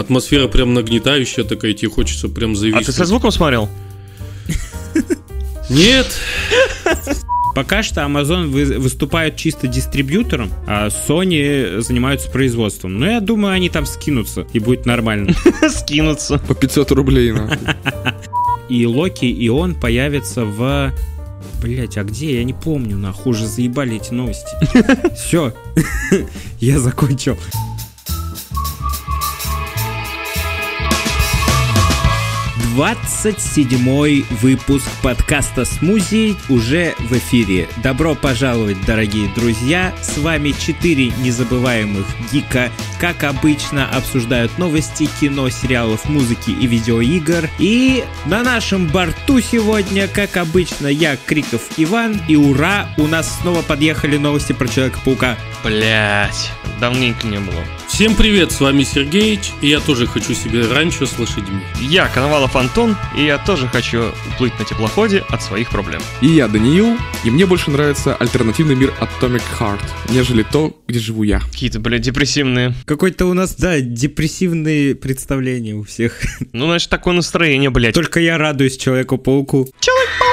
Атмосфера прям нагнетающая такая, тебе хочется прям зависнуть. А ты со звуком смотрел? Нет. Пока что Amazon вы- выступает чисто дистрибьютором, а Sony занимаются производством. Но я думаю, они там скинутся, и будет нормально. Скинуться. По 500 рублей, на. И Локи, и он появятся в... Блять, а где? Я не помню, нахуй, уже заебали эти новости. Все, я закончил. Двадцать седьмой выпуск подкаста «Смузи» уже в эфире. Добро пожаловать, дорогие друзья! С вами четыре незабываемых гика. Как обычно, обсуждают новости, кино, сериалов, музыки и видеоигр. И на нашем борту сегодня, как обычно, я, Криков Иван. И ура, у нас снова подъехали новости про Человека-паука. Блять, давненько не было. Всем привет, с вами Сергеич, и я тоже хочу себе ранчо с лошадьми. Я Коновалов Антон, и я тоже хочу уплыть на теплоходе от своих проблем. И я Даниил, и мне больше нравится альтернативный мир Atomic Heart, нежели то, где живу я. Какие-то, блядь, депрессивные. Какой-то у нас, да, депрессивные представления у всех. Ну, значит, такое настроение, блядь. Только я радуюсь Человеку-пауку. Человек-паук!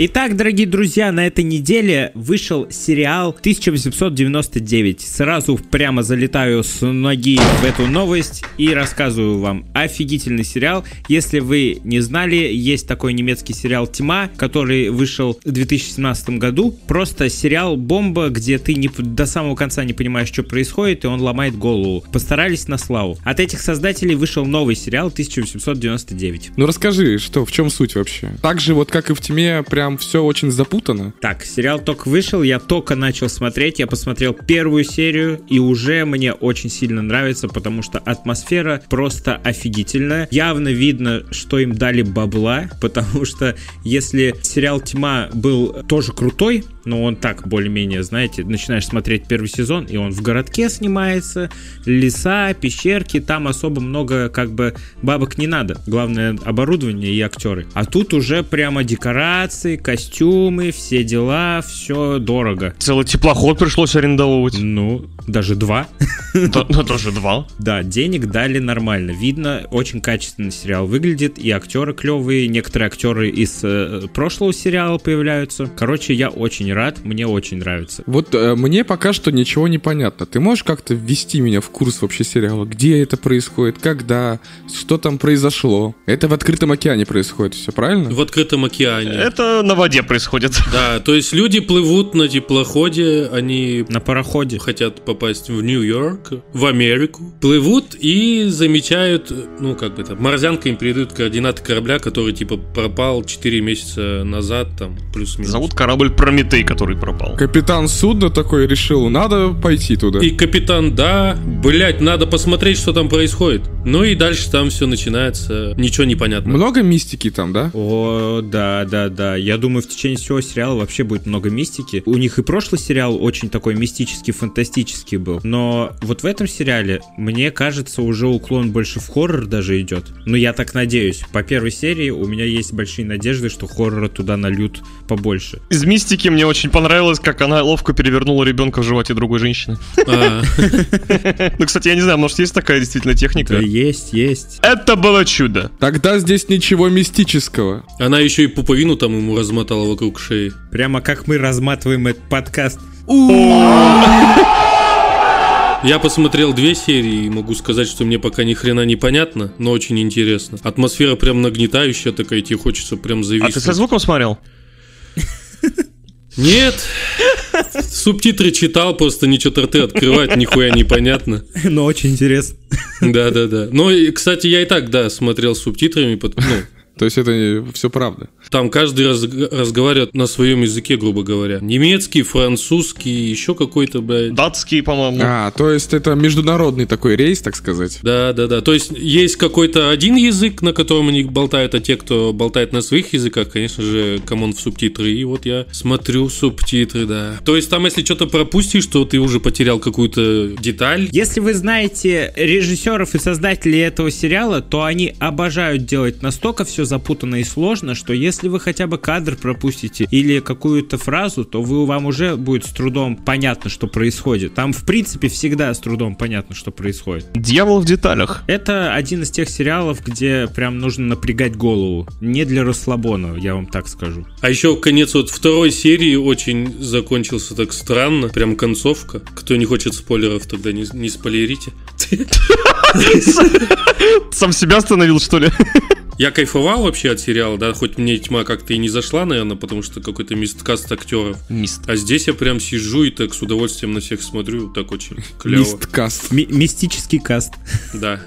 Итак, дорогие друзья, на этой неделе вышел сериал 1899. Сразу прямо залетаю с ноги в эту новость и рассказываю вам. Офигительный сериал. Если вы не знали, есть такой немецкий сериал «Тьма», который вышел в 2017 году. Просто сериал «Бомба», где ты не, до самого конца не понимаешь, что происходит, и он ломает голову. Постарались на славу. От этих создателей вышел новый сериал 1899. Ну расскажи, что, в чем суть вообще? Так же вот, как и в тьме, прям все очень запутано. Так, сериал только вышел, я только начал смотреть, я посмотрел первую серию, и уже мне очень сильно нравится, потому что атмосфера просто офигительная. Явно видно, что им дали бабла, потому что если сериал «Тьма» был тоже крутой, но он так более-менее, знаете, начинаешь смотреть первый сезон, и он в городке снимается, леса, пещерки, там особо много как бы бабок не надо. Главное оборудование и актеры. А тут уже прямо декорации, костюмы, все дела, все дорого. Целый теплоход пришлось арендовывать. Ну, даже два. Да, ну, тоже два. Да, денег дали нормально. Видно, очень качественный сериал выглядит, и актеры клевые, некоторые актеры из э, прошлого сериала появляются. Короче, я очень рад, мне очень нравится. Вот э, мне пока что ничего не понятно. Ты можешь как-то ввести меня в курс вообще сериала? Где это происходит? Когда? Что там произошло? Это в открытом океане происходит, все правильно? В открытом океане. Это на воде происходит. Да, то есть люди плывут на теплоходе, они На пароходе. хотят попасть в Нью-Йорк, в Америку, плывут и замечают, ну как бы там, морзянка им передают координаты корабля, который типа пропал 4 месяца назад, там, плюс-минус. Зовут корабль Прометей, который пропал. Капитан судна такой решил, надо пойти туда. И капитан, да, блять, надо посмотреть, что там происходит. Ну и дальше там все начинается, ничего не понятно. Много мистики там, да? О, да, да, да. Я думаю, в течение всего сериала вообще будет много мистики. У них и прошлый сериал очень такой мистический, фантастический был. Но вот в этом сериале, мне кажется, уже уклон больше в хоррор даже идет. Ну, я так надеюсь. По первой серии у меня есть большие надежды, что хоррора туда нальют побольше. Из мистики мне очень понравилось, как она ловко перевернула ребенка в животе другой женщины. А, Ну, кстати, я не знаю, может, есть такая действительно техника? Да, есть, есть. Это было чудо. Тогда здесь ничего мистического. она еще и пуповину там ему размотала вокруг шеи. Прямо как мы разматываем этот подкаст. Я посмотрел две серии и могу сказать, что мне пока ни хрена не понятно, но очень интересно. Атмосфера прям нагнетающая такая, тебе хочется прям А зависнуть. ты со звуком смотрел? Нет. Субтитры читал, просто ничего рты открывают, нихуя непонятно. Но очень интересно. Да-да-да. Но, и, кстати, я и так, да, смотрел с субтитрами, ну, То есть это все правда. там каждый раз разговаривает на своем языке, грубо говоря. Немецкий, французский, еще какой-то, блядь. Датский, по-моему. А, то есть это международный такой рейс, так сказать. Да, да, да. То есть есть какой-то один язык, на котором они болтают, а те, кто болтает на своих языках, конечно же, come on в субтитры. И вот я смотрю субтитры, да. То есть там, если что-то пропустишь, то ты уже потерял какую-то деталь. Если вы знаете режиссеров и создателей этого сериала, то они обожают делать настолько все запутанно и сложно, что если вы хотя бы кадр пропустите или какую-то фразу, то вы, вам уже будет с трудом понятно, что происходит. Там, в принципе, всегда с трудом понятно, что происходит. Дьявол в деталях. Это один из тех сериалов, где прям нужно напрягать голову. Не для расслабона, я вам так скажу. А еще конец вот второй серии очень закончился так странно. Прям концовка. Кто не хочет спойлеров, тогда не, не спойлерите. Сам себя остановил, что ли? Я кайфовал вообще от сериала, да, хоть мне тьма как-то и не зашла, наверное, потому что какой-то мисткаст актеров. Мист. А здесь я прям сижу и так с удовольствием на всех смотрю, так очень клево. Мисткаст. Ми- мистический каст. Да.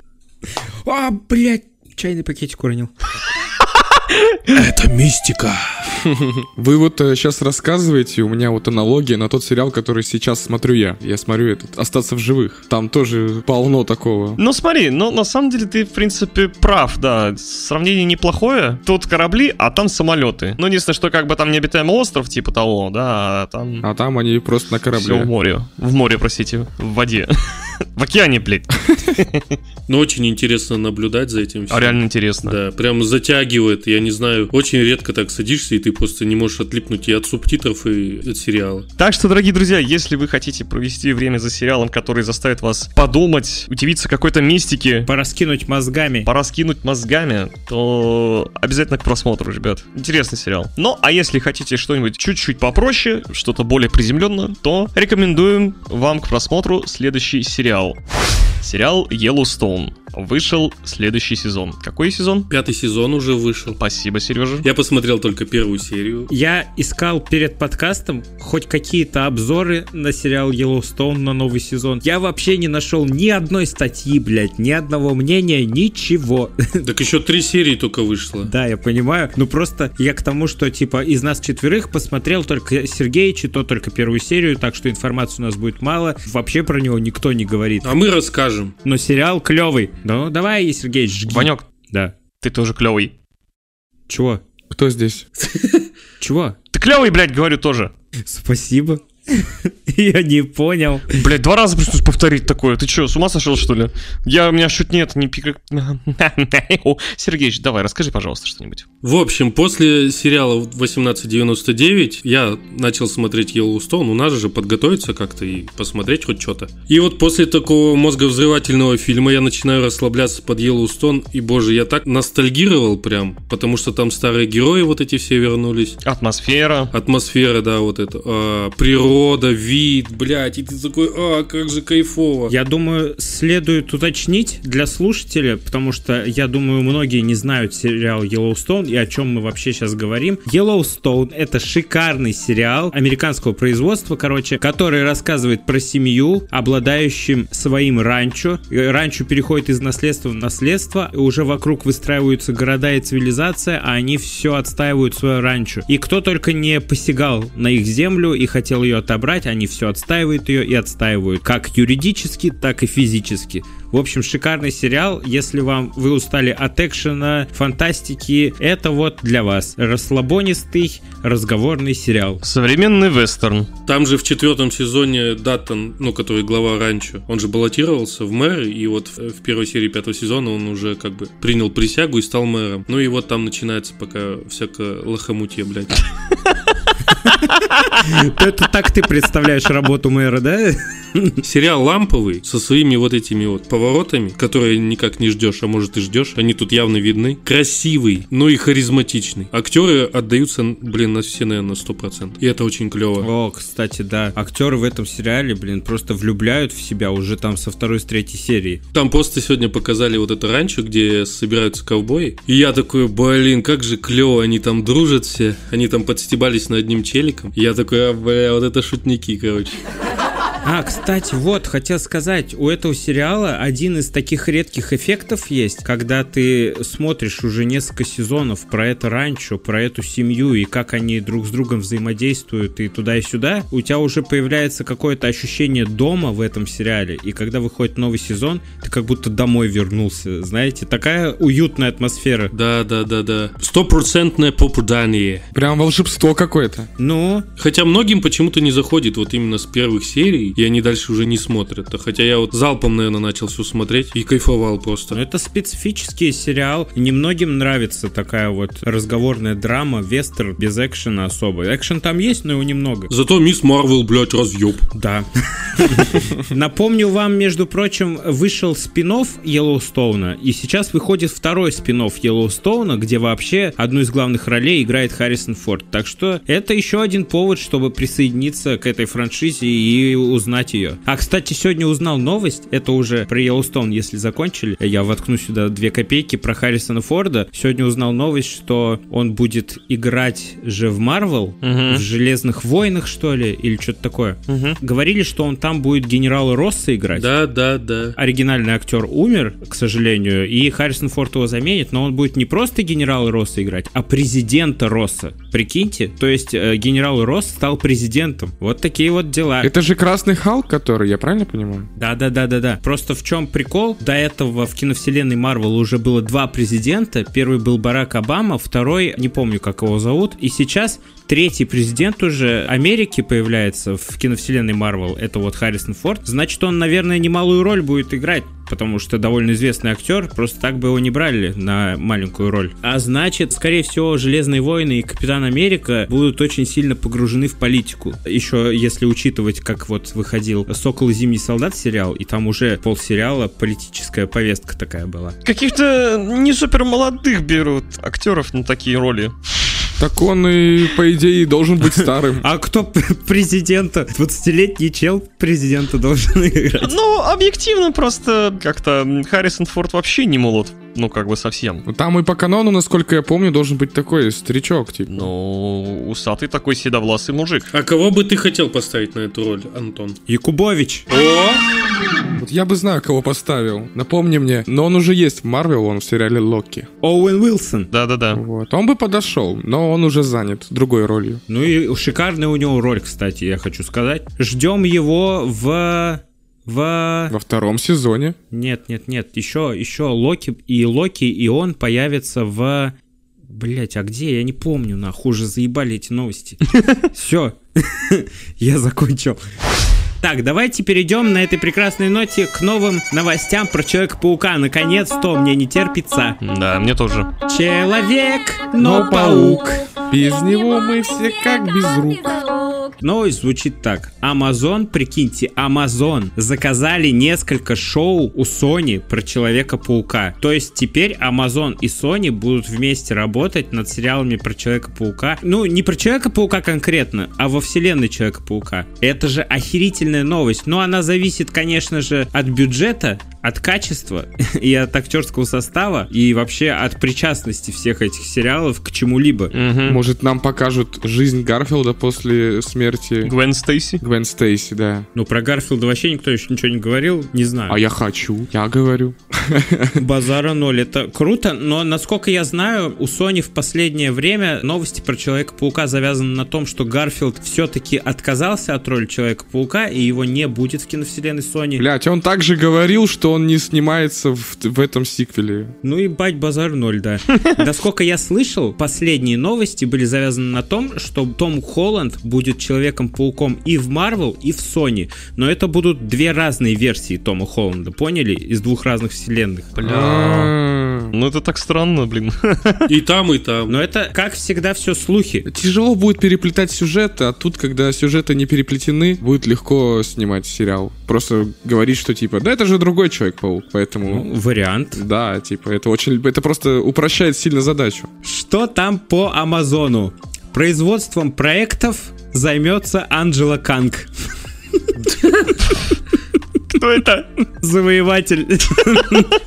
А, блядь, чайный пакетик уронил. Это мистика. Вы вот сейчас рассказываете, у меня вот аналогия на тот сериал, который сейчас смотрю я. Я смотрю этот «Остаться в живых». Там тоже полно такого. Ну смотри, ну на самом деле ты в принципе прав, да. Сравнение неплохое. Тут корабли, а там самолеты. Ну единственное, что как бы там необитаемый остров типа того, да, а там А там они просто на все корабле. в море. В море, простите, в воде. В океане, блядь. Но очень интересно наблюдать за этим. А реально интересно. Да, прям затягивает, я не знаю. Очень редко так садишься, и ты просто не можешь отлипнуть и от субтитров, и от сериала. Так что, дорогие друзья, если вы хотите провести время за сериалом, который заставит вас подумать, удивиться какой-то мистике, Пора скинуть мозгами. пора скинуть мозгами, то обязательно к просмотру, ребят. Интересный сериал. Ну, а если хотите что-нибудь чуть-чуть попроще, что-то более приземленное, то рекомендуем вам к просмотру следующий сериал. Mundial. Сериал Yellowstone. Вышел следующий сезон. Какой сезон? Пятый сезон уже вышел. Спасибо, Сережа. Я посмотрел только первую серию. Я искал перед подкастом хоть какие-то обзоры на сериал Yellowstone на новый сезон. Я вообще не нашел ни одной статьи, блядь, ни одного мнения, ничего. Так еще три серии только вышло. Да, я понимаю. Ну просто я к тому, что типа из нас четверых посмотрел только Сергеич, и то только первую серию, так что информации у нас будет мало. Вообще про него никто не говорит. А мы расскажем. Но сериал клевый. Ну давай, Сергеич, жги. Ванек, Да. ты тоже клевый. Чего? Кто здесь? Чего? Ты клевый, блядь, говорю тоже. Спасибо. Я не понял. Блять, два раза пришлось повторить такое. Ты что, с ума сошел, что ли? Я, у меня чуть нет, не пика... Сергеич, давай, расскажи, пожалуйста, что-нибудь. В общем, после сериала 1899 я начал смотреть Йеллоустон. У нас же подготовиться как-то и посмотреть хоть что-то. И вот после такого мозговзрывательного фильма я начинаю расслабляться под Йеллоустон. И, боже, я так ностальгировал прям, потому что там старые герои вот эти все вернулись. Атмосфера. Атмосфера, да, вот это. а, природа, вид, блядь. И ты такой, а, как же кайфово. Я думаю, следует уточнить для слушателя, потому что я думаю, многие не знают сериал Yellowstone и о чем мы вообще сейчас говорим. Yellowstone — это шикарный сериал американского производства, короче, который рассказывает про семью, обладающим своим ранчо. Ранчо переходит из наследства в наследство, и уже вокруг выстраиваются города и цивилизация, а они все отстаивают свое ранчо. И кто только не посягал на их землю и хотел ее отобрать, они все отстаивают ее и отстаивают, как юридически, так и физически. В общем, шикарный сериал. Если вам вы устали от экшена, фантастики, это вот для вас. Расслабонистый разговорный сериал. Современный вестерн. Там же в четвертом сезоне Даттон, ну, который глава ранчо, он же баллотировался в мэры, и вот в в первой серии пятого сезона он уже как бы принял присягу и стал мэром. Ну и вот там начинается пока всякое лохомутье, блядь. Это так ты представляешь работу мэра, да? Сериал ламповый, со своими вот этими вот поворотами, которые никак не ждешь, а может и ждешь. Они тут явно видны. Красивый, но и харизматичный. Актеры отдаются, блин, на все, наверное, 100%. И это очень клево. О, кстати, да. Актеры в этом сериале, блин, просто влюбляют в себя уже там со второй, с третьей серии. Там просто сегодня показали вот это ранчо, где собираются ковбои. И я такой, блин, как же клево, они там дружат все. Они там подстебались на одним челиком. И я такой, а, бля, вот это шутники, короче. А, кстати, вот, хотел сказать, у этого сериала один из таких редких эффектов есть, когда ты смотришь уже несколько сезонов про это ранчо, про эту семью и как они друг с другом взаимодействуют и туда и сюда, у тебя уже появляется какое-то ощущение дома в этом сериале, и когда выходит новый сезон, ты как будто домой вернулся, знаете, такая уютная атмосфера. Да, да, да, да. Стопроцентное попадание. Прям волшебство какое-то. Ну, Хотя многим почему-то не заходит вот именно с первых серий, и они дальше уже не смотрят. Хотя я вот залпом, наверное, начал все смотреть и кайфовал просто. Ну, это специфический сериал. Немногим нравится такая вот разговорная драма, вестер без экшена особо. Экшен там есть, но его немного. Зато Мисс Марвел, блядь, разъеб. Да. Напомню вам, между прочим, вышел спин Йеллоустоуна, и сейчас выходит второй спин Йеллоустоуна, где вообще одну из главных ролей играет Харрисон Форд. Так что это еще один повод, чтобы присоединиться к этой франшизе и узнать ее. А, кстати, сегодня узнал новость, это уже про Йеллоустоун, если закончили, я воткну сюда две копейки про Харрисона Форда. Сегодня узнал новость, что он будет играть же в Марвел, в Железных войнах, что ли, или что-то такое. Говорили, что он там будет генерала Росса играть. Да, да, да. Оригинальный актер умер, к сожалению, и Харрисон Форд его заменит, но он будет не просто генерала Росса играть, а президента Росса. Прикиньте, то есть э, генерал Росс стал президентом. Вот такие вот дела. Это же Красный Халк, который, я правильно понимаю? Да, да, да, да, да. Просто в чем прикол? До этого в киновселенной Марвел уже было два президента. Первый был Барак Обама, второй, не помню, как его зовут. И сейчас третий президент уже Америки появляется в киновселенной Марвел, это вот Харрисон Форд, значит, он, наверное, немалую роль будет играть, потому что довольно известный актер, просто так бы его не брали на маленькую роль. А значит, скорее всего, Железные войны и Капитан Америка будут очень сильно погружены в политику. Еще если учитывать, как вот выходил Сокол и Зимний солдат сериал, и там уже полсериала политическая повестка такая была. Каких-то не супер молодых берут актеров на такие роли. Так он и, по идее, должен быть старым. А кто президента? 20-летний чел президента должен играть. Ну, объективно просто как-то Харрисон Форд вообще не молод. Ну, как бы совсем. Ну, Там и по канону, насколько я помню, должен быть такой старичок, типа. Ну, усатый такой седовласый мужик. А кого бы ты хотел поставить на эту роль, Антон? Якубович. О! Вот я бы знаю, кого поставил. Напомни мне. Но он уже есть в Марвел, он в сериале Локи. Оуэн Уилсон. Да-да-да. Вот. Он бы подошел, но он уже занят другой ролью. Ну и шикарная у него роль, кстати, я хочу сказать. Ждем его в... В... Во втором сезоне. Нет, нет, нет, еще, еще Локи и Локи, и он появится в... Блять, а где? Я не помню, нахуй, уже заебали эти новости. Все, я закончил. Так, давайте перейдем на этой прекрасной ноте к новым новостям про Человека-паука. Наконец-то мне не терпится. Да, мне тоже. Человек, но паук. Без него мы все как без рук. Новость звучит так. Amazon, прикиньте, Amazon заказали несколько шоу у Sony про Человека-паука. То есть теперь Amazon и Sony будут вместе работать над сериалами про Человека-паука. Ну, не про Человека-паука конкретно, а во вселенной Человека-паука. Это же охерительная новость. Но она зависит, конечно же, от бюджета, от качества и от актерского состава, и вообще от причастности всех этих сериалов к чему-либо. Может, нам покажут жизнь Гарфилда после смерти Гвен Стейси. Гвен Стейси, да. Ну, про Гарфилда вообще никто еще ничего не говорил, не знаю. А я хочу, я говорю. Базара ноль. Это круто, но насколько я знаю, у Sony в последнее время новости про Человека-паука завязаны на том, что Гарфилд все-таки отказался от роли Человека-паука, и его не будет в киновселенной Sony. Блять, он также говорил, что он не снимается в, в этом сиквеле. Ну и бать базар ноль, да. Насколько я слышал, последние новости были завязаны на том, что Том Холланд будет Человеком-пауком и в Марвел, и в Sony. Но это будут две разные версии Тома Холланда, поняли? Из двух разных вселенных. Бля. Ну это так странно, блин. И там, и там. Но это, как всегда, все слухи. Тяжело будет переплетать сюжеты, а тут, когда сюжеты не переплетены, будет легко снимать сериал. Просто говорить, что типа, да это же другой Человек-паук, поэтому... Ну, вариант. Да, типа, это очень... Это просто упрощает сильно задачу. Что там по Амазону? Производством проектов займется Анджела Канг. Кто это? Завоеватель.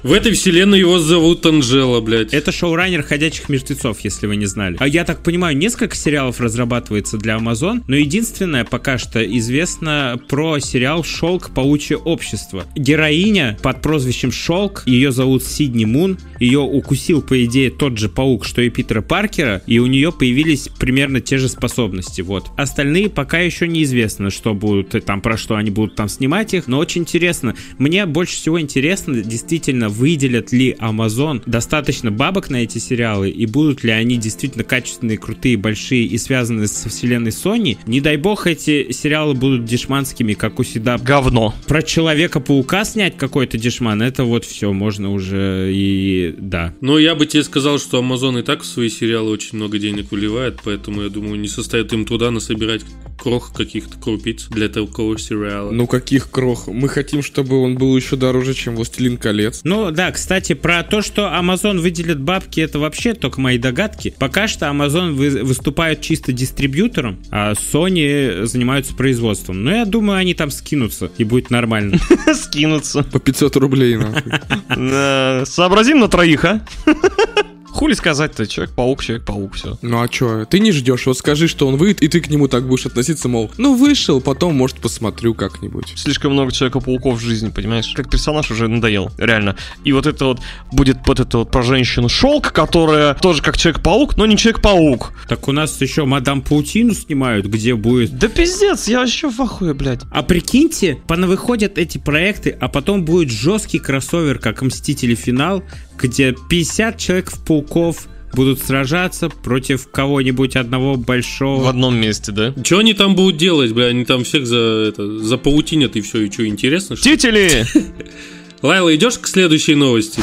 В этой вселенной его зовут Анжела, блядь. Это шоураннер «Ходячих мертвецов», если вы не знали. А я так понимаю, несколько сериалов разрабатывается для Amazon, но единственное пока что известно про сериал «Шелк. Паучье общество». Героиня под прозвищем Шелк, ее зовут Сидни Мун, ее укусил, по идее, тот же паук, что и Питера Паркера, и у нее появились примерно те же способности, вот. Остальные пока еще неизвестно, что будут, там, про что они будут там снимать их, но очень интересно интересно. Мне больше всего интересно, действительно, выделят ли Amazon достаточно бабок на эти сериалы, и будут ли они действительно качественные, крутые, большие и связаны со вселенной Sony. Не дай бог эти сериалы будут дешманскими, как у Седа. Говно. Про Человека-паука снять какой-то дешман, это вот все, можно уже и... да. Но я бы тебе сказал, что Amazon и так в свои сериалы очень много денег выливает, поэтому я думаю, не состоит им труда насобирать крох каких-то крупиц для такого сериала. Ну каких крох? Мы хотим, чтобы он был еще дороже, чем «Властелин колец». Ну да, кстати, про то, что Amazon выделит бабки, это вообще только мои догадки. Пока что Amazon вы, выступает чисто дистрибьютором, а Sony занимаются производством. Но я думаю, они там скинутся, и будет нормально. Скинуться. По 500 рублей, нахуй. Э, Сообразим на троих, а? Хули сказать-то, Человек-паук, Человек-паук, все. Ну а чё, ты не ждешь, вот скажи, что он выйдет, и ты к нему так будешь относиться, мол, ну вышел, потом, может, посмотрю как-нибудь. Слишком много Человека-пауков в жизни, понимаешь? Как персонаж уже надоел, реально. И вот это вот будет вот это вот про женщину Шелк, которая тоже как Человек-паук, но не Человек-паук. Так у нас еще Мадам Паутину снимают, где будет... Да пиздец, я вообще в ахуе, блядь. А прикиньте, понавыходят эти проекты, а потом будет жесткий кроссовер, как Мстители Финал, где 50 человек-пауков будут сражаться против кого-нибудь одного большого... В одном месте, да? Что они там будут делать, бля? Они там всех за это за паутинят и все, и что, интересно? Что? Тители! Лайла, идешь к следующей новости?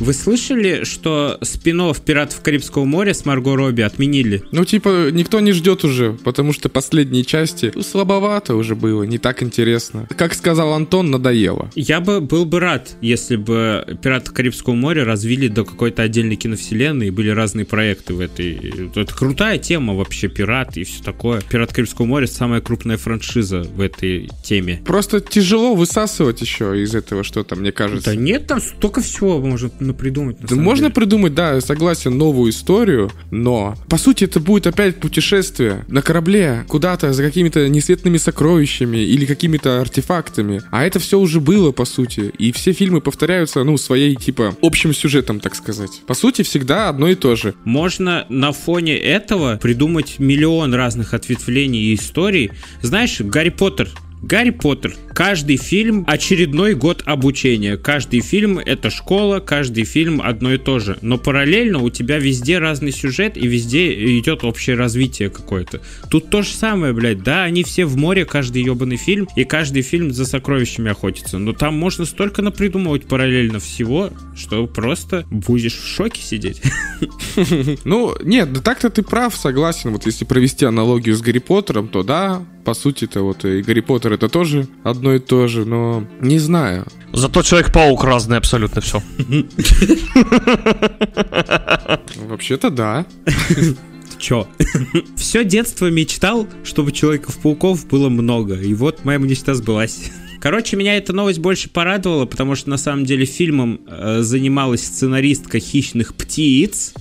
Вы слышали, что спин «Пиратов Карибского моря» с Марго Робби отменили? Ну, типа, никто не ждет уже, потому что последние части ну, слабовато уже было, не так интересно. Как сказал Антон, надоело. Я бы был бы рад, если бы «Пираты Карибского моря» развили до какой-то отдельной киновселенной и были разные проекты в этой. Это крутая тема вообще, пираты и все такое. «Пират Карибского моря» самая крупная франшиза в этой теме. Просто тяжело высасывать еще из этого что-то, мне кажется. Да нет, там столько всего можно придумать. На Да самом можно деле. придумать, да, согласен, новую историю, но по сути это будет опять путешествие на корабле куда-то за какими-то несветными сокровищами или какими-то артефактами. А это все уже было, по сути. И все фильмы повторяются, ну, своей, типа, общим сюжетом, так сказать. По сути, всегда одно и то же. Можно на фоне этого придумать миллион разных ответвлений и историй. Знаешь, Гарри Поттер Гарри Поттер. Каждый фильм очередной год обучения. Каждый фильм это школа, каждый фильм одно и то же. Но параллельно у тебя везде разный сюжет и везде идет общее развитие какое-то. Тут то же самое, блядь. Да, они все в море, каждый ебаный фильм, и каждый фильм за сокровищами охотится. Но там можно столько напридумывать параллельно всего, что просто будешь в шоке сидеть. Ну, нет, да так-то ты прав, согласен. Вот если провести аналогию с Гарри Поттером, то да, по сути-то вот и Гарри Поттер это тоже одно и то же, но не знаю. Зато Человек-паук разный абсолютно все. Вообще-то да. Чё? Все детство мечтал, чтобы Человеков-пауков было много. И вот моя мечта сбылась. Короче, меня эта новость больше порадовала, потому что на самом деле фильмом э, занималась сценаристка хищных птиц.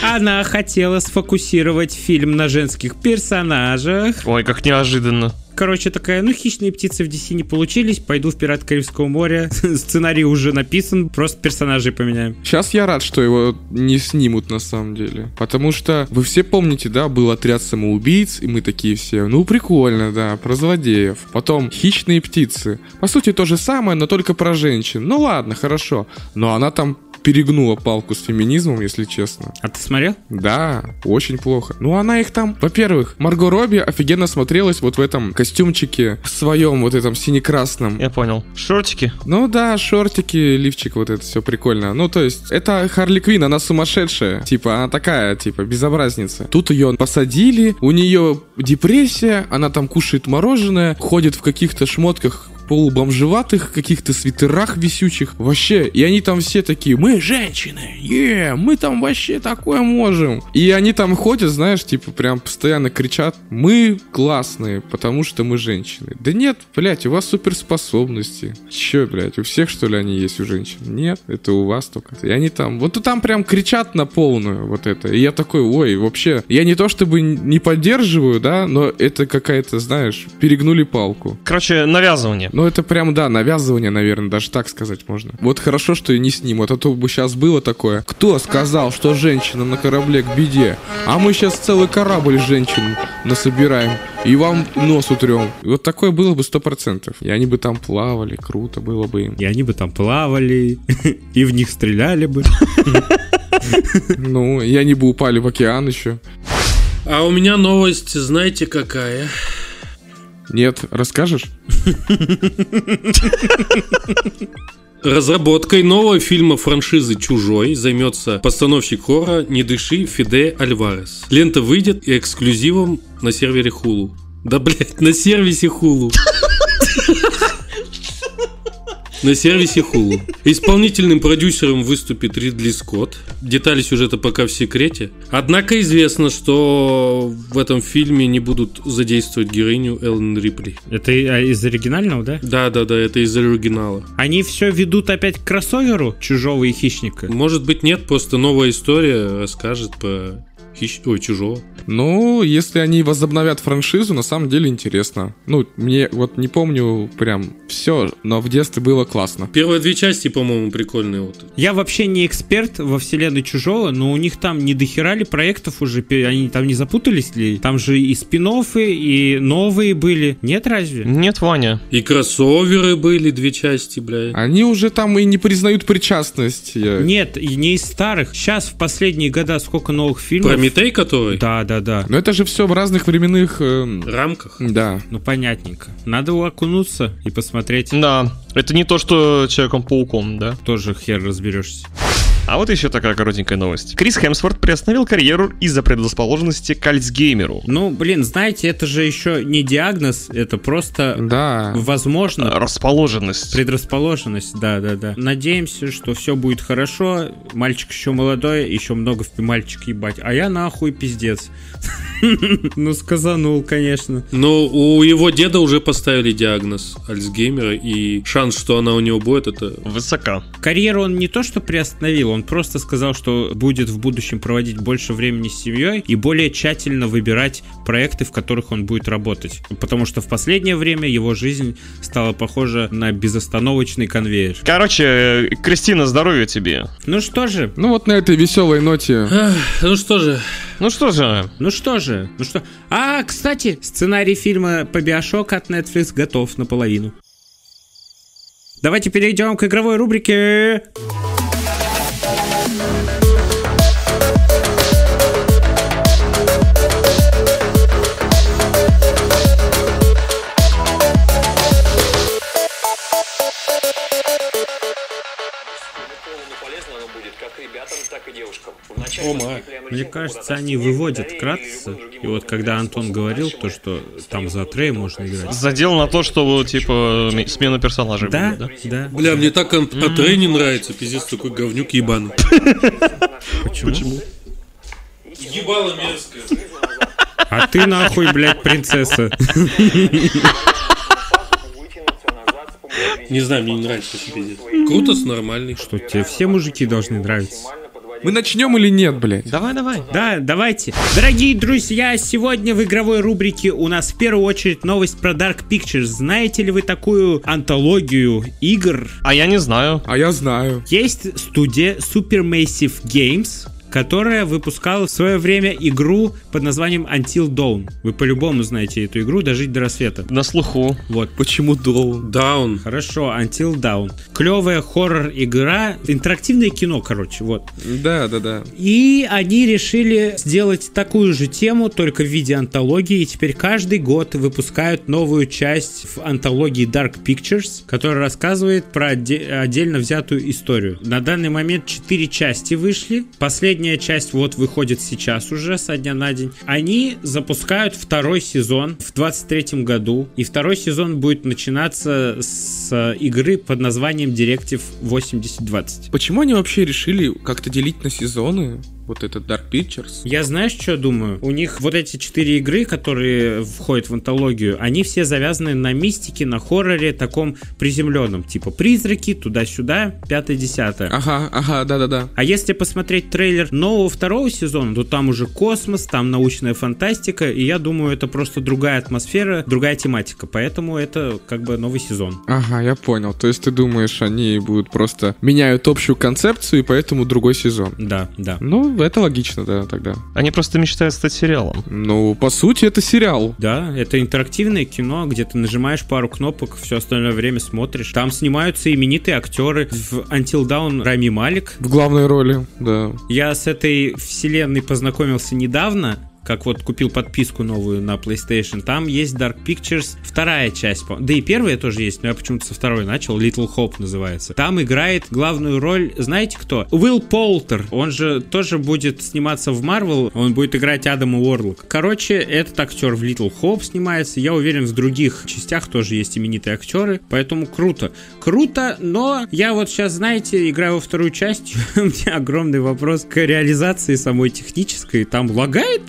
Она хотела сфокусировать фильм на женских персонажах. Ой, как неожиданно. Короче, такая, ну, хищные птицы в DC не получились, пойду в Пират Карибского моря. Сценарий уже написан, просто персонажей поменяем. Сейчас я рад, что его не снимут на самом деле. Потому что вы все помните, да, был отряд самоубийц, и мы такие все, ну прикольно, да, про злодеев. Потом хищные птицы. По сути, то же самое, но только про женщин. Ну ладно, хорошо. Но она там перегнула палку с феминизмом, если честно. А ты смотрел? Да, очень плохо. Ну, она их там... Во-первых, Марго Робби офигенно смотрелась вот в этом костюмчике своем, вот этом сине-красном. Я понял. Шортики? Ну да, шортики, лифчик, вот это все прикольно. Ну, то есть, это Харли Квин, она сумасшедшая. Типа, она такая, типа, безобразница. Тут ее посадили, у нее депрессия, она там кушает мороженое, ходит в каких-то шмотках полубомжеватых каких-то свитерах висючих. Вообще, и они там все такие, мы женщины, е, мы там вообще такое можем. И они там ходят, знаешь, типа прям постоянно кричат, мы классные, потому что мы женщины. Да нет, блядь, у вас суперспособности. Че, блядь, у всех что ли они есть у женщин? Нет, это у вас только. И они там, вот там прям кричат на полную вот это. И я такой, ой, вообще, я не то чтобы не поддерживаю, да, но это какая-то, знаешь, перегнули палку. Короче, навязывание. Ну, это прям, да, навязывание, наверное, даже так сказать можно. Вот хорошо, что и не снимут, а то бы сейчас было такое. Кто сказал, что женщина на корабле к беде? А мы сейчас целый корабль женщин насобираем и вам нос утрем. Вот такое было бы сто процентов. И они бы там плавали, круто было бы им. И они бы там плавали, и в них стреляли бы. Ну, и они бы упали в океан еще. А у меня новость, знаете, какая? Нет, расскажешь? Разработкой нового фильма франшизы «Чужой» займется постановщик хоррора «Не дыши» Фиде Альварес. Лента выйдет эксклюзивом на сервере Hulu. Да, блядь, на сервисе Hulu. На сервисе Hulu. Исполнительным продюсером выступит Ридли Скотт. Детали сюжета пока в секрете. Однако известно, что в этом фильме не будут задействовать героиню Эллен Рипли. Это а, из оригинального, да? Да, да, да, это из оригинала. Они все ведут опять к кроссоверу чужого и хищника. Может быть, нет, просто новая история расскажет по хищ... Ой, чужого. Ну, если они возобновят франшизу, на самом деле интересно. Ну, мне вот не помню прям все, но в детстве было классно. Первые две части, по-моему, прикольные. Вот. Я вообще не эксперт во вселенной чужого, но у них там не дохерали проектов уже, они там не запутались ли? Там же и спин и новые были. Нет разве? Нет, Ваня. И кроссоверы были, две части, бля. Они уже там и не признают причастность. Я- Нет, и не из старых. Сейчас в последние года сколько новых фильмов. Прометей, который? Да, да, да. Но это же все в разных временных... эм, рамках. Да. Ну понятненько. Надо окунуться и посмотреть. Да, это не то, что Человеком-пауком, да? Тоже хер разберешься. А вот еще такая коротенькая новость. Крис Хемсворт приостановил карьеру из-за предрасположенности к Альцгеймеру. Ну, блин, знаете, это же еще не диагноз, это просто Да. возможно Расположенность. предрасположенность, да, да, да. Надеемся, что все будет хорошо. Мальчик еще молодой, еще много в мальчик ебать. А я нахуй пиздец. Ну, сказанул, конечно. Но у его деда уже поставили диагноз Альцгеймера, и шанс, что она у него будет, это... Высока. Карьеру он не то что приостановил, он просто сказал, что будет в будущем проводить больше времени с семьей и более тщательно выбирать проекты, в которых он будет работать. Потому что в последнее время его жизнь стала похожа на безостановочный конвейер. Короче, э, Кристина, здоровья тебе. Ну что же, Ну вот на этой веселой ноте... Ах, ну что же, Ну что же, ну что же, ну что... А, кстати, сценарий фильма по Биошок от Netflix готов наполовину. Давайте перейдем к игровой рубрике. Девушкам. Вначале О, мы ма. закрепляем Мне кажется, они выводят другим И вот когда. Антон говорил, то, что там за Трей можно играть. задел на то, что типа смена персонажей Да, будет, да? да. бля, мне так от, от Рэй не нравится, пиздец, такой говнюк ебаный. Почему? Ебало мерзкое. А ты нахуй, блядь, принцесса. Не знаю, мне не нравится, пиздец. Крутос нормальный. Что тебе все мужики должны нравиться? Мы начнем или нет, блядь? Давай, давай. Да, давайте. Дорогие друзья, сегодня в игровой рубрике у нас в первую очередь новость про Dark Pictures. Знаете ли вы такую антологию игр? А я не знаю. А я знаю. Есть студия Supermassive Games, которая выпускала в свое время игру под названием Until Dawn. Вы по-любому знаете эту игру «Дожить до рассвета». На слуху. Вот. Почему Доун? Даун. Хорошо, Until Dawn. Клевая хоррор-игра, интерактивное кино, короче, вот. Да, да, да. И они решили сделать такую же тему, только в виде антологии. И теперь каждый год выпускают новую часть в антологии Dark Pictures, которая рассказывает про отде- отдельно взятую историю. На данный момент 4 части вышли. Последняя часть вот выходит сейчас уже со дня на день. Они запускают второй сезон в 23 году. И второй сезон будет начинаться с игры под названием Directive 8020. Почему они вообще решили как-то делить на сезоны? Вот этот Dark Pictures. Я знаешь, что думаю? У них вот эти четыре игры, которые входят в антологию, они все завязаны на мистике, на хорроре таком приземленном. Типа призраки, туда-сюда, пятое-десятое. Ага, ага, да-да-да. А если посмотреть трейлер нового второго сезона, то там уже космос, там научная фантастика, и я думаю, это просто другая атмосфера, другая тематика. Поэтому это как бы новый сезон. Ага, я понял. То есть ты думаешь, они будут просто меняют общую концепцию, и поэтому другой сезон. Да, да. Ну, это логично, да, тогда. Они просто мечтают стать сериалом. Ну, по сути, это сериал. Да, это интерактивное кино, где ты нажимаешь пару кнопок, все остальное время смотришь. Там снимаются именитые актеры. В Until Dawn Рами Малик. В главной роли, да. Я с этой вселенной познакомился недавно, как вот купил подписку новую на PlayStation, там есть Dark Pictures, вторая часть, да и первая тоже есть, но я почему-то со второй начал, Little Hope называется. Там играет главную роль, знаете кто? Уилл Полтер, он же тоже будет сниматься в Marvel, он будет играть Адама Уорлока. Короче, этот актер в Little Hope снимается, я уверен, в других частях тоже есть именитые актеры, поэтому круто. Круто, но я вот сейчас, знаете, играю во вторую часть, у меня огромный вопрос к реализации самой технической, там лагает?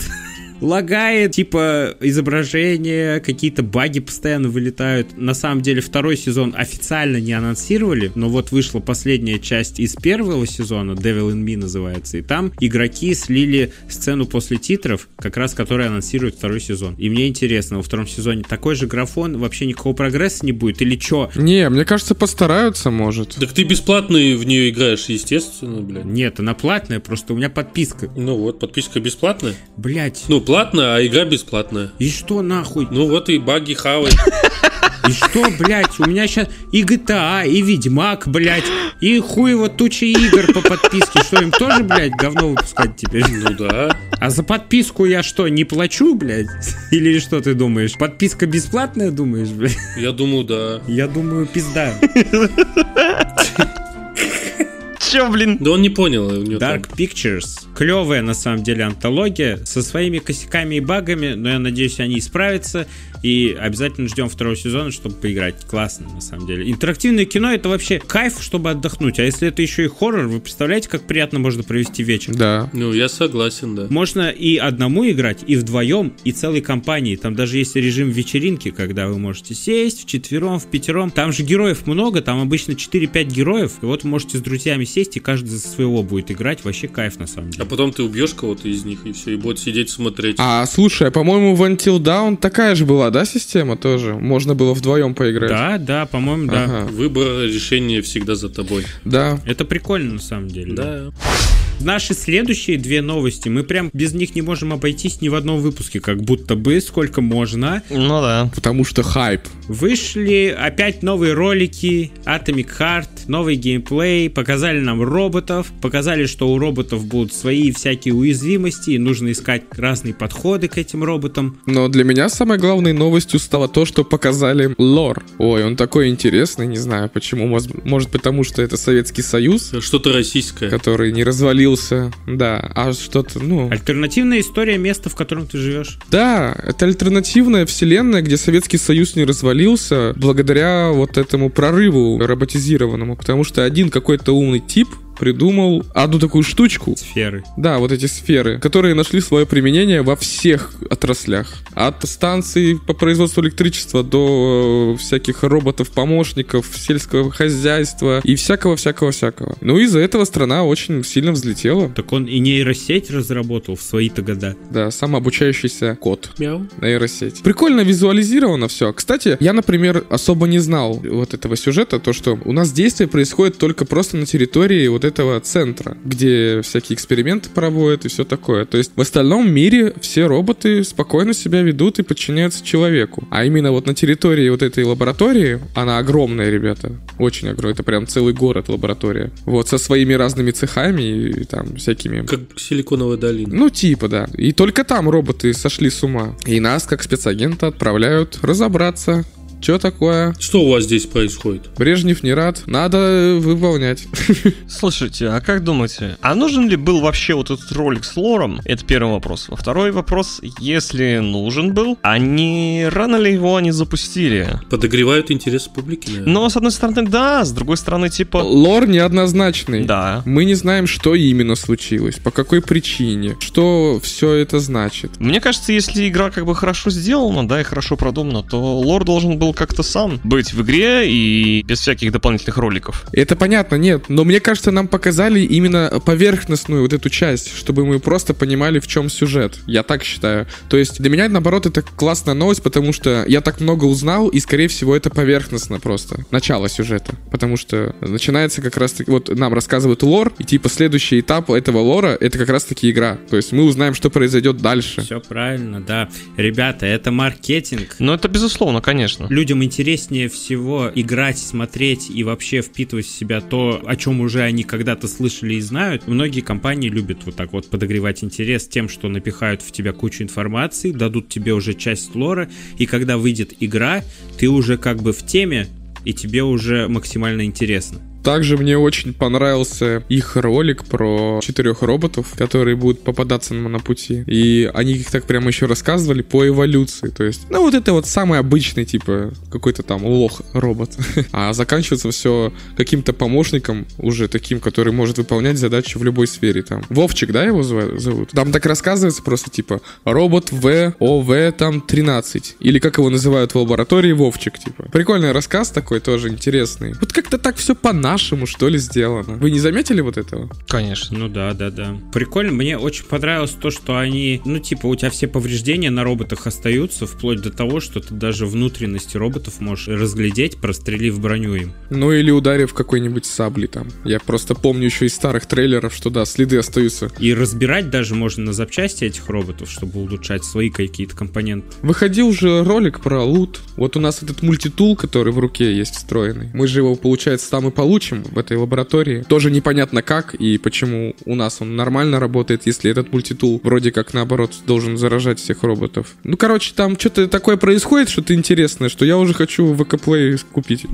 Лагает, типа изображение, какие-то баги постоянно вылетают. На самом деле второй сезон официально не анонсировали, но вот вышла последняя часть из первого сезона, Devil in Me называется, и там игроки слили сцену после титров, как раз которая анонсирует второй сезон. И мне интересно, во втором сезоне такой же графон, вообще никакого прогресса не будет или чё? Не, мне кажется, постараются, может. Так ты бесплатно в нее играешь, естественно, блядь. Нет, она платная, просто у меня подписка. Ну вот, подписка бесплатная. Блять. Ну, платная, а игра бесплатная. И что нахуй? Ну вот и баги хавай. И что, блядь, у меня сейчас и GTA, и Ведьмак, блядь, и хуево туча игр по подписке. Что, им тоже, блядь, говно выпускать теперь? Ну да. А за подписку я что, не плачу, блядь? Или что ты думаешь? Подписка бесплатная, думаешь, блядь? Я думаю, да. Я думаю, пизда. Че, блин? Да он не понял. У него там- Dark Pictures. Клевая, на самом деле, антология со своими косяками и багами, но я надеюсь, они исправятся. И обязательно ждем второго сезона, чтобы поиграть. Классно, на самом деле. Интерактивное кино это вообще кайф, чтобы отдохнуть. А если это еще и хоррор, вы представляете, как приятно можно провести вечер? Да. Ну, я согласен, да. Можно и одному играть, и вдвоем, и целой компанией. Там даже есть режим вечеринки, когда вы можете сесть вчетвером, в пятером. Там же героев много, там обычно 4-5 героев. И вот вы можете с друзьями сесть, и каждый за своего будет играть. Вообще кайф, на самом А деле. потом ты убьешь кого-то из них, и все, и будет сидеть смотреть. А, слушай, а, по-моему, в Until Dawn такая же была, да, система тоже? Можно было вдвоем поиграть. Да, да, по-моему, да. Ага. Выбор решения всегда за тобой. Да. Это прикольно, на самом деле. Да. Наши следующие две новости, мы прям без них не можем обойтись ни в одном выпуске, как будто бы, сколько можно. Ну да. Потому что хайп. Вышли опять новые ролики, Atomic Heart, новый геймплей, показали нам роботов, показали, что у роботов будут свои всякие уязвимости, и нужно искать разные подходы к этим роботам. Но для меня самой главной новостью стало то, что показали лор. Ой, он такой интересный, не знаю почему. Может, может потому, что это Советский Союз, Что-то российское. который не развалился. Да, а что-то, ну... Альтернативная история места, в котором ты живешь. Да, это альтернативная вселенная, где Советский Союз не развалился благодаря вот этому прорыву роботизированному. Потому что один какой-то умный тип придумал одну такую штучку. Сферы. Да, вот эти сферы, которые нашли свое применение во всех отраслях. От станций по производству электричества до э, всяких роботов-помощников, сельского хозяйства и всякого-всякого-всякого. Ну, из-за этого страна очень сильно взлетела. Так он и нейросеть разработал в свои-то года. Да, самообучающийся код. Мяу. нейросеть. Прикольно визуализировано все. Кстати, я, например, особо не знал вот этого сюжета, то, что у нас действие происходит только просто на территории вот этого центра, где всякие эксперименты проводят и все такое. То есть в остальном мире все роботы спокойно себя ведут и подчиняются человеку. А именно вот на территории вот этой лаборатории, она огромная, ребята, очень огромная, это прям целый город лаборатория. Вот со своими разными цехами и там всякими Как силиконовая долина. ну, типа, да. И только там роботы сошли с ума. И нас, как спецагента, отправляют разобраться, Что такое? Что у вас здесь происходит? Брежнев не рад. Надо выполнять. Слушайте, а как думаете, а нужен ли был вообще вот этот ролик с лором? Это первый вопрос. Во второй вопрос, если нужен был, а не рано ли его они запустили? Подогревают интерес публики, наверное. Но, с одной стороны, да, с другой стороны, типа... Лор неоднозначный. Да. Мы не знаем, что именно случилось, по какой причине, что все это значит. Мне кажется, если игра как бы хорошо сделана, да, и хорошо продумана, то лор должен был как-то сам быть в игре и без всяких дополнительных роликов. Это понятно, нет, но мне кажется, нам показали именно поверхностную вот эту часть, чтобы мы просто понимали, в чем сюжет. Я так считаю. То есть для меня, наоборот, это классная новость, потому что я так много узнал, и, скорее всего, это поверхностно просто. Начало сюжета. Потому что начинается как раз-таки... Вот нам рассказывают лор, и типа следующий этап этого лора — это как раз-таки игра. То есть мы узнаем, что произойдет дальше. Все правильно, да. Ребята, это маркетинг. Ну, это безусловно, конечно. Людям интереснее всего играть, смотреть и вообще впитывать в себя то, о чем уже они когда-то слышали и знают. Многие компании любят вот так вот подогревать интерес тем, что напихают в тебя кучу информации, дадут тебе уже часть лора, и когда выйдет игра, ты уже как бы в теме, и тебе уже максимально интересно. Также мне очень понравился их ролик про четырех роботов, которые будут попадаться нам на пути. И они их так прямо еще рассказывали по эволюции. То есть, ну вот это вот самый обычный, типа, какой-то там лох-робот. А заканчивается все каким-то помощником, уже таким, который может выполнять задачи в любой сфере. Там Вовчик, да, его зовут? Там так рассказывается просто, типа, робот В, ОВ, там, 13. Или как его называют в лаборатории, Вовчик, типа. Прикольный рассказ такой, тоже интересный. Вот как-то так все по-нашему, что ли, сделано. Вы не заметили вот этого? Конечно. Ну да, да, да. Прикольно, мне очень понравилось то, что они, ну типа, у тебя все повреждения на роботах остаются, вплоть до того, что ты даже внутренности роботов можешь разглядеть, прострелив броню им. Ну или ударив какой-нибудь сабли там. Я просто помню еще из старых трейлеров, что да, следы остаются. И разбирать даже можно на запчасти этих роботов, чтобы улучшать свои какие-то компоненты. Выходил же ролик про лут. Вот у нас этот мультитул, который в руке есть встроенный. Мы же его, получается, там и получим в этой лаборатории. Тоже непонятно как и почему у нас он нормально работает, если этот мультитул вроде как наоборот должен заражать всех роботов. Ну, короче, там что-то такое происходит, что-то интересное, что я уже хочу в ВК купить.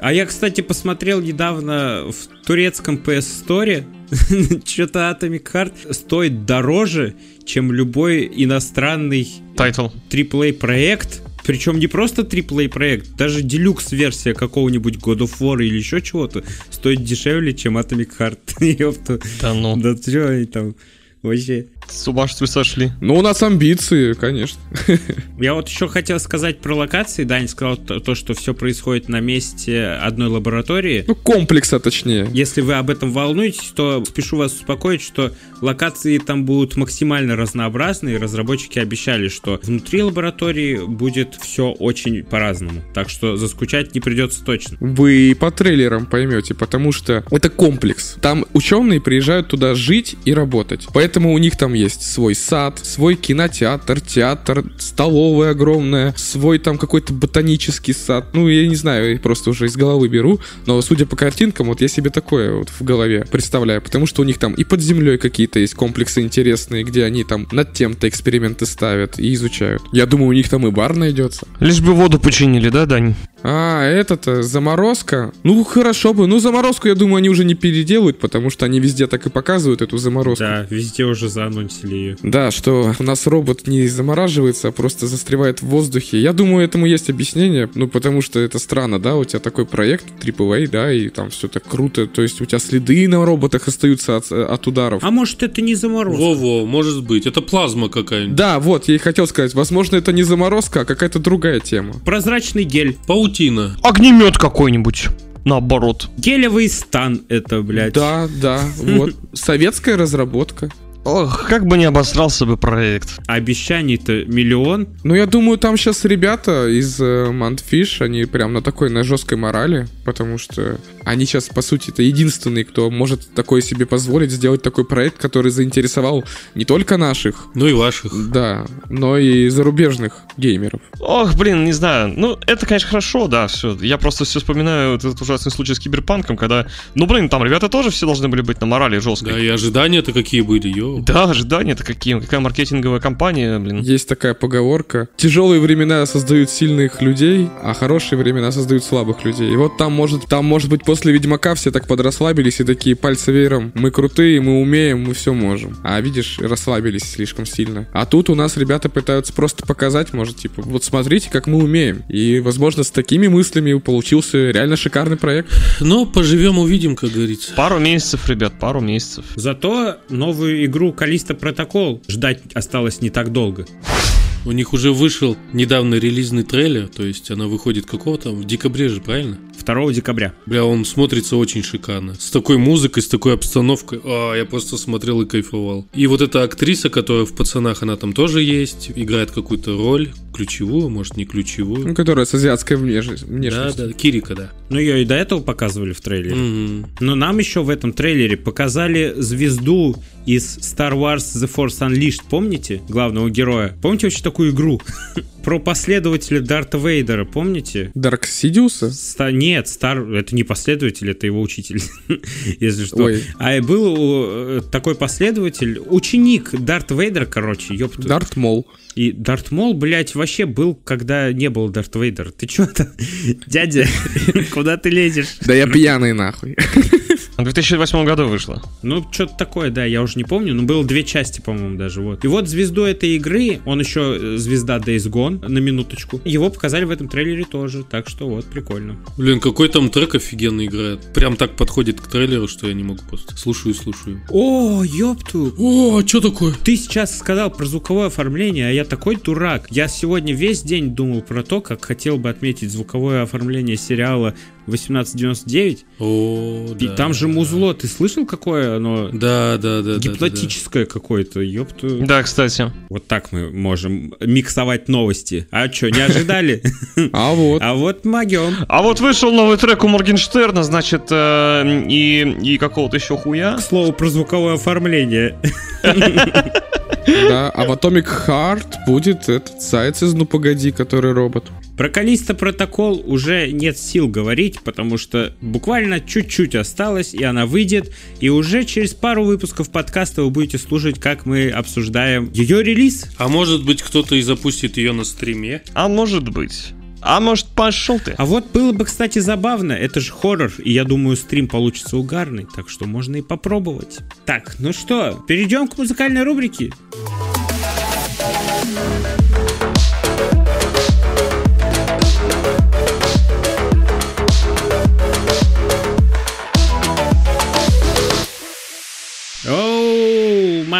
А я, кстати, посмотрел недавно в турецком PS Store, что-то Atomic Heart стоит дороже, чем любой иностранный title. AAA проект. Причем не просто AAA проект, даже делюкс версия какого-нибудь God of War или еще чего-то стоит дешевле, чем Atomic Heart. Ёпта. Да ну, Да что они там вообще... с ума что ли сошли? Ну, у нас амбиции, конечно. Я вот еще хотел сказать про локации. Даня сказал то, то, что все происходит на месте одной лаборатории. Ну, комплекса точнее. Если вы об этом волнуетесь, то спешу вас успокоить, что локации там будут максимально разнообразные. Разработчики обещали, что внутри лаборатории будет все очень по-разному. Так что заскучать не придется точно. Вы по трейлерам поймете, потому что это комплекс. Там ученые приезжают туда жить и работать. Поэтому у них там есть свой сад, свой кинотеатр, театр, столовая огромная, свой там какой-то ботанический сад. Ну, я не знаю, я просто уже из головы беру. Но судя по картинкам, вот я себе такое вот в голове представляю. Потому что у них там и под землей какие-то есть комплексы интересные, где они там над тем-то эксперименты ставят и изучают. Я думаю, у них там и бар найдется. Лишь бы воду починили, да, Дань? А, это-то заморозка. Ну, хорошо бы. Ну, заморозку, я думаю, они уже не переделают, потому что они везде так и показывают эту заморозку. Да, везде уже заанонсили ее. Да, что у нас робот не замораживается, а просто застревает в воздухе. Я думаю, этому есть объяснение, ну, потому что это странно, да, у тебя такой проект AAA, да, и там все так круто, то есть у тебя следы на роботах остаются от, от ударов. А может это не заморозка? Во-во, может быть. Это плазма какая-нибудь. Да, вот, я и хотел сказать, возможно, это не заморозка, а какая-то другая тема. Прозрачный гель. Паутина. Огнемет какой-нибудь. Наоборот. Гелевый стан это, блядь. Да, да, вот. Советская разработка. Ох, как бы не обосрался бы проект. Обещаний-то миллион. Ну, я думаю, там сейчас ребята из э, Mantfish, они прям на такой, на жесткой морали, потому что они сейчас, по сути, это единственные, кто может такое себе позволить сделать такой проект, который заинтересовал не только наших, Ну и ваших. да, но и зарубежных геймеров. Ох, блин, не знаю. Ну, это, конечно, хорошо, да, все. Я просто все вспоминаю вот этот ужасный случай с Киберпанком, когда, ну, блин, там ребята тоже все должны были быть на морали жесткой. Да, и ожидания-то какие были, ё здорово. Да, ожидания-то какие, какая маркетинговая компания, блин. Есть такая поговорка. Тяжелые времена создают сильных людей, а хорошие времена создают слабых людей. И вот там может, там может быть после Ведьмака все так подрасслабились и такие пальцы веером. Мы крутые, мы умеем, мы все можем. А видишь, расслабились слишком сильно. А тут у нас ребята пытаются просто показать, может, типа, вот смотрите, как мы умеем. И, возможно, с такими мыслями получился реально шикарный проект. Но поживем, увидим, как говорится. Пару месяцев, ребят, пару месяцев. Зато новую игру Калиста Протокол ждать осталось не так долго. У них уже вышел недавно релизный трейлер, то есть она выходит какого там, в декабре же, правильно? 2 декабря. Бля, он смотрится очень шикарно. С такой музыкой, с такой обстановкой. А, я просто смотрел и кайфовал. И вот эта актриса, которая в «Пацанах», она там тоже есть, играет какую-то роль, ключевую, может, не ключевую. Ну, которая с азиатской внеш- Да, внешностью. да, Кирика, да. Ну, ее и до этого показывали в трейлере. Мгм. Но нам еще в этом трейлере показали звезду из Star Wars The Force Unleashed, помните? Главного героя. Помните вообще такую игру? Про последователя Дарта Вейдера, помните? Дарк Сидиуса? Ста- нет, Стар, это не последователь, это его учитель, если что. Ой. А и был э, такой последователь, ученик Дарта Вейдера, короче, ёпту. Дарт Мол. И Дарт Мол, блядь, вообще был, когда не был Дарт Вейдер. Ты чё то дядя, куда ты лезешь? Да я пьяный нахуй. В 2008 году вышло. Ну, что-то такое, да, я уже не помню, но было две части, по-моему, даже, вот. И вот звезду этой игры, он еще э, звезда Days Gone, на минуточку, его показали в этом трейлере тоже, так что вот, прикольно. Блин, какой там трек офигенно играет. Прям так подходит к трейлеру, что я не могу просто. Слушаю и слушаю. О, ёпту! О, а что такое? Ты сейчас сказал про звуковое оформление, а я такой дурак. Я сегодня весь день думал про то, как хотел бы отметить звуковое оформление сериала 1899. О, И да. там же музло, ты слышал, какое оно Да, да, да, да, да. гипнотическое какое-то, ёпту. Да, кстати. Вот так мы можем миксовать новости. А что, не ожидали? А вот. А вот могем. А вот вышел новый трек у Моргенштерна, значит, э, и, и какого-то еще хуя. К слову про звуковое оформление. Да, а в Atomic Heart будет этот заяц из «Ну погоди», который робот. Про Калиста протокол уже нет сил говорить, потому что буквально чуть-чуть осталось, и она выйдет. И уже через пару выпусков подкаста вы будете слушать, как мы обсуждаем ее релиз. А может быть, кто-то и запустит ее на стриме? А может быть. А может, пошел ты. А вот было бы, кстати, забавно, это же хоррор, и я думаю, стрим получится угарный, так что можно и попробовать. Так, ну что, перейдем к музыкальной рубрике.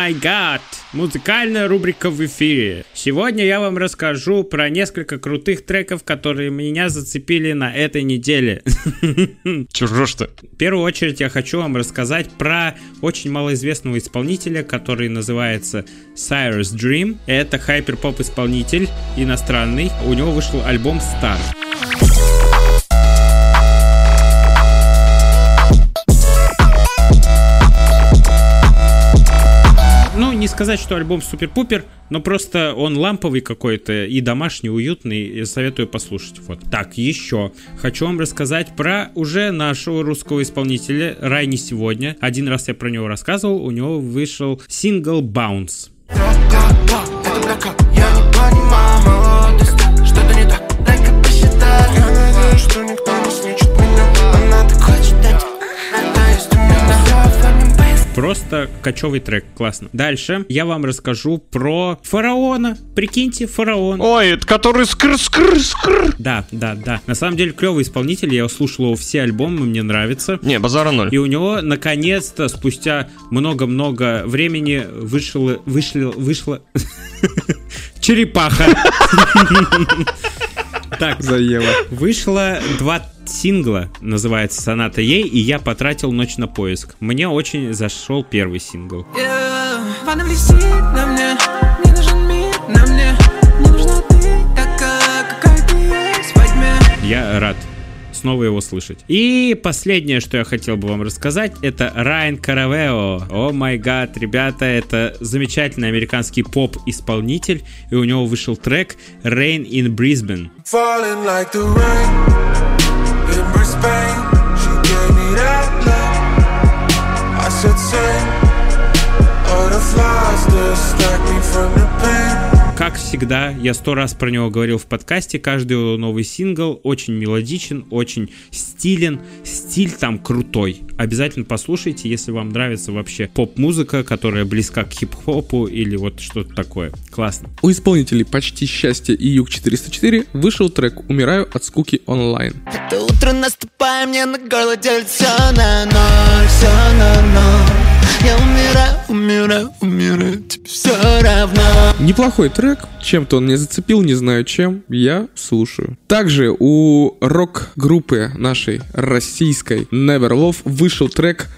Май гад! Музыкальная рубрика в эфире. Сегодня я вам расскажу про несколько крутых треков, которые меня зацепили на этой неделе. Че ржешь-то? В первую очередь я хочу вам рассказать про очень малоизвестного исполнителя, который называется Cyrus Dream. Это хайпер-поп исполнитель иностранный. У него вышел альбом Star. Сказать, что альбом супер-пупер, но просто он ламповый какой-то и домашний, уютный, советую послушать. Вот. Так, еще хочу вам рассказать про уже нашего русского исполнителя Райни сегодня. Один раз я про него рассказывал, у него вышел сингл Bounce. Это Просто кочевый трек, классно. Дальше я вам расскажу про фараона. Прикиньте, фараон. Ой, это который скр-скр-скр. Да, да, да. На самом деле клевый исполнитель, я слушал его все альбомы, мне нравится. Не, базара ноль. И у него наконец-то спустя много-много времени вышло, вышло, вышло черепаха. Так, Заело. вышло два сингла, называется «Соната Ей», и я потратил ночь на поиск. Мне очень зашел первый сингл. Ванна блестит на мне Мне нужен мир на мне Мне нужна ты такая, какая ты есть во тьме Я рад снова его слышать. И последнее, что я хотел бы вам рассказать, это Райан Каравео. О май гад, ребята, это замечательный американский поп-исполнитель, и у него вышел трек Rain in Brisbane. Falling like the rain in Brisbane. She gave me that look. I said, sing butterflies distract me from the pain. Как всегда, я сто раз про него говорил в подкасте, каждый его новый сингл очень мелодичен, очень стилен, стиль там крутой. Обязательно послушайте, если вам нравится вообще поп-музыка, которая близка к хип-хопу или вот что-то такое. Классно. У исполнителей «Почти счастье» и «Юг-404» вышел трек «Умираю от скуки онлайн». Это утро наступая, мне на горло делит все на ноль, все на ноль. Я умираю, умираю, умираю, тебе все равно. Неплохой трек, чем-то он меня зацепил, не знаю чем, я слушаю. Также у рок-группы нашей российской Never Love вышел трек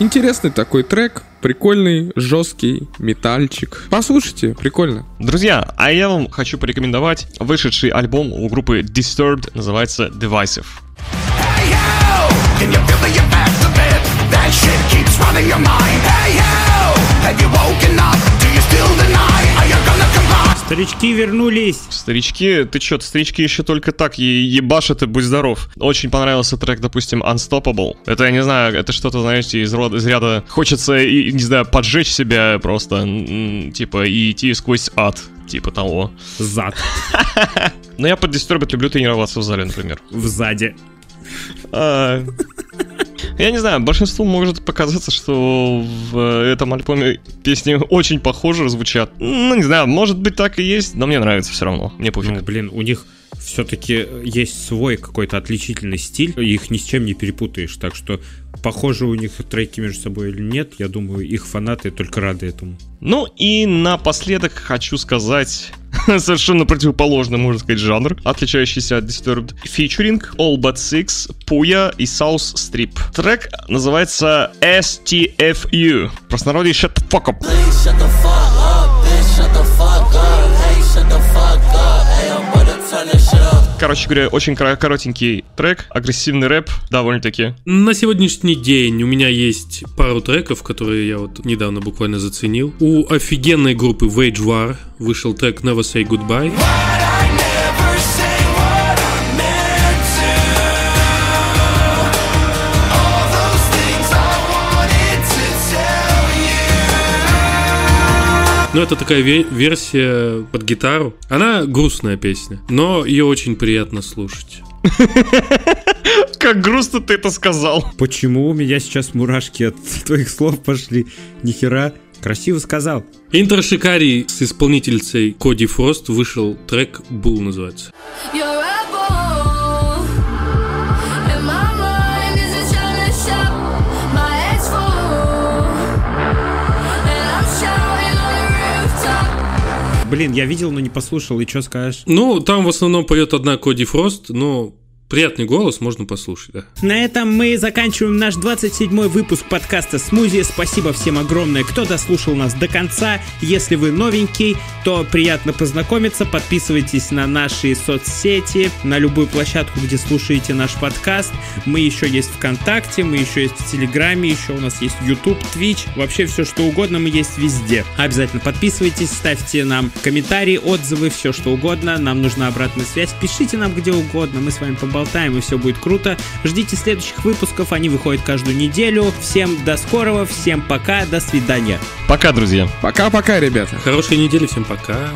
Интересный такой трек, прикольный, жесткий, метальчик. Послушайте, прикольно. Друзья, а я вам хочу порекомендовать вышедший альбом у группы Disturbed, называется Divisive. Hey yo, can you feel the effects of it? That shit keeps running your mind. Hey yo, have you woken up? Старички вернулись. Старички, ты чё, старички еще только так е- ебашат и будь здоров. Очень понравился трек, допустим, Unstoppable. Это, я не знаю, это что-то, знаете, из, рода, из ряда хочется, и, не знаю, поджечь себя просто, типа, и идти сквозь ад, типа того. Зад. Но я под Disturbed люблю тренироваться в зале, например. В заде. Я не знаю, большинству может показаться, что в этом альбоме песни очень похожи звучат. Ну, не знаю, может быть так и есть, но мне нравится все равно. Мне Ну, пофиг. блин, у них все-таки есть свой какой-то отличительный стиль, их ни с чем не перепутаешь, так что похожи у них треки между собой или нет, я думаю, их фанаты только рады этому. Ну и напоследок хочу сказать совершенно противоположный, можно сказать, жанр, отличающийся от Disturbed. Featuring All But Six, Puya и South Strip. Трек называется STFU. Простонародье Shut the fuck up. Please shut the fuck up, Короче говоря, очень коротенький трек, агрессивный рэп, довольно-таки. На сегодняшний день у меня есть пару треков, которые я вот недавно буквально заценил. У офигенной группы Wage War вышел трек Never Say Goodbye. Ну, это такая ве- версия под гитару. Она грустная песня, но ее очень приятно слушать. Как грустно ты это сказал. Почему у меня сейчас мурашки от твоих слов пошли? Нихера. Красиво сказал. Интершикарий с исполнительницей Коди Фрост вышел трек «Булл» называется. Блин, я видел, но не послушал, и что скажешь? Ну, там в основном поет одна Коди Фрост, но приятный голос, можно послушать, да. На этом мы заканчиваем наш 27-й выпуск подкаста «Смузи». Спасибо всем огромное, кто дослушал нас до конца. Если вы новенький, то приятно познакомиться. Подписывайтесь на наши соцсети, на любую площадку, где слушаете наш подкаст. Мы еще есть ВКонтакте, мы еще есть в Телеграме, еще у нас есть YouTube, Twitch. Вообще все, что угодно, мы есть везде. Обязательно подписывайтесь, ставьте нам комментарии, отзывы, все что угодно. Нам нужна обратная связь. Пишите нам где угодно, мы с вами поболтаем, и все будет круто. Ждите следующих выпусков, они выходят каждую неделю. Всем до скорого, всем пока, до свидания. Пока, друзья. Пока-пока, ребята. Хорошей недели, всем пока.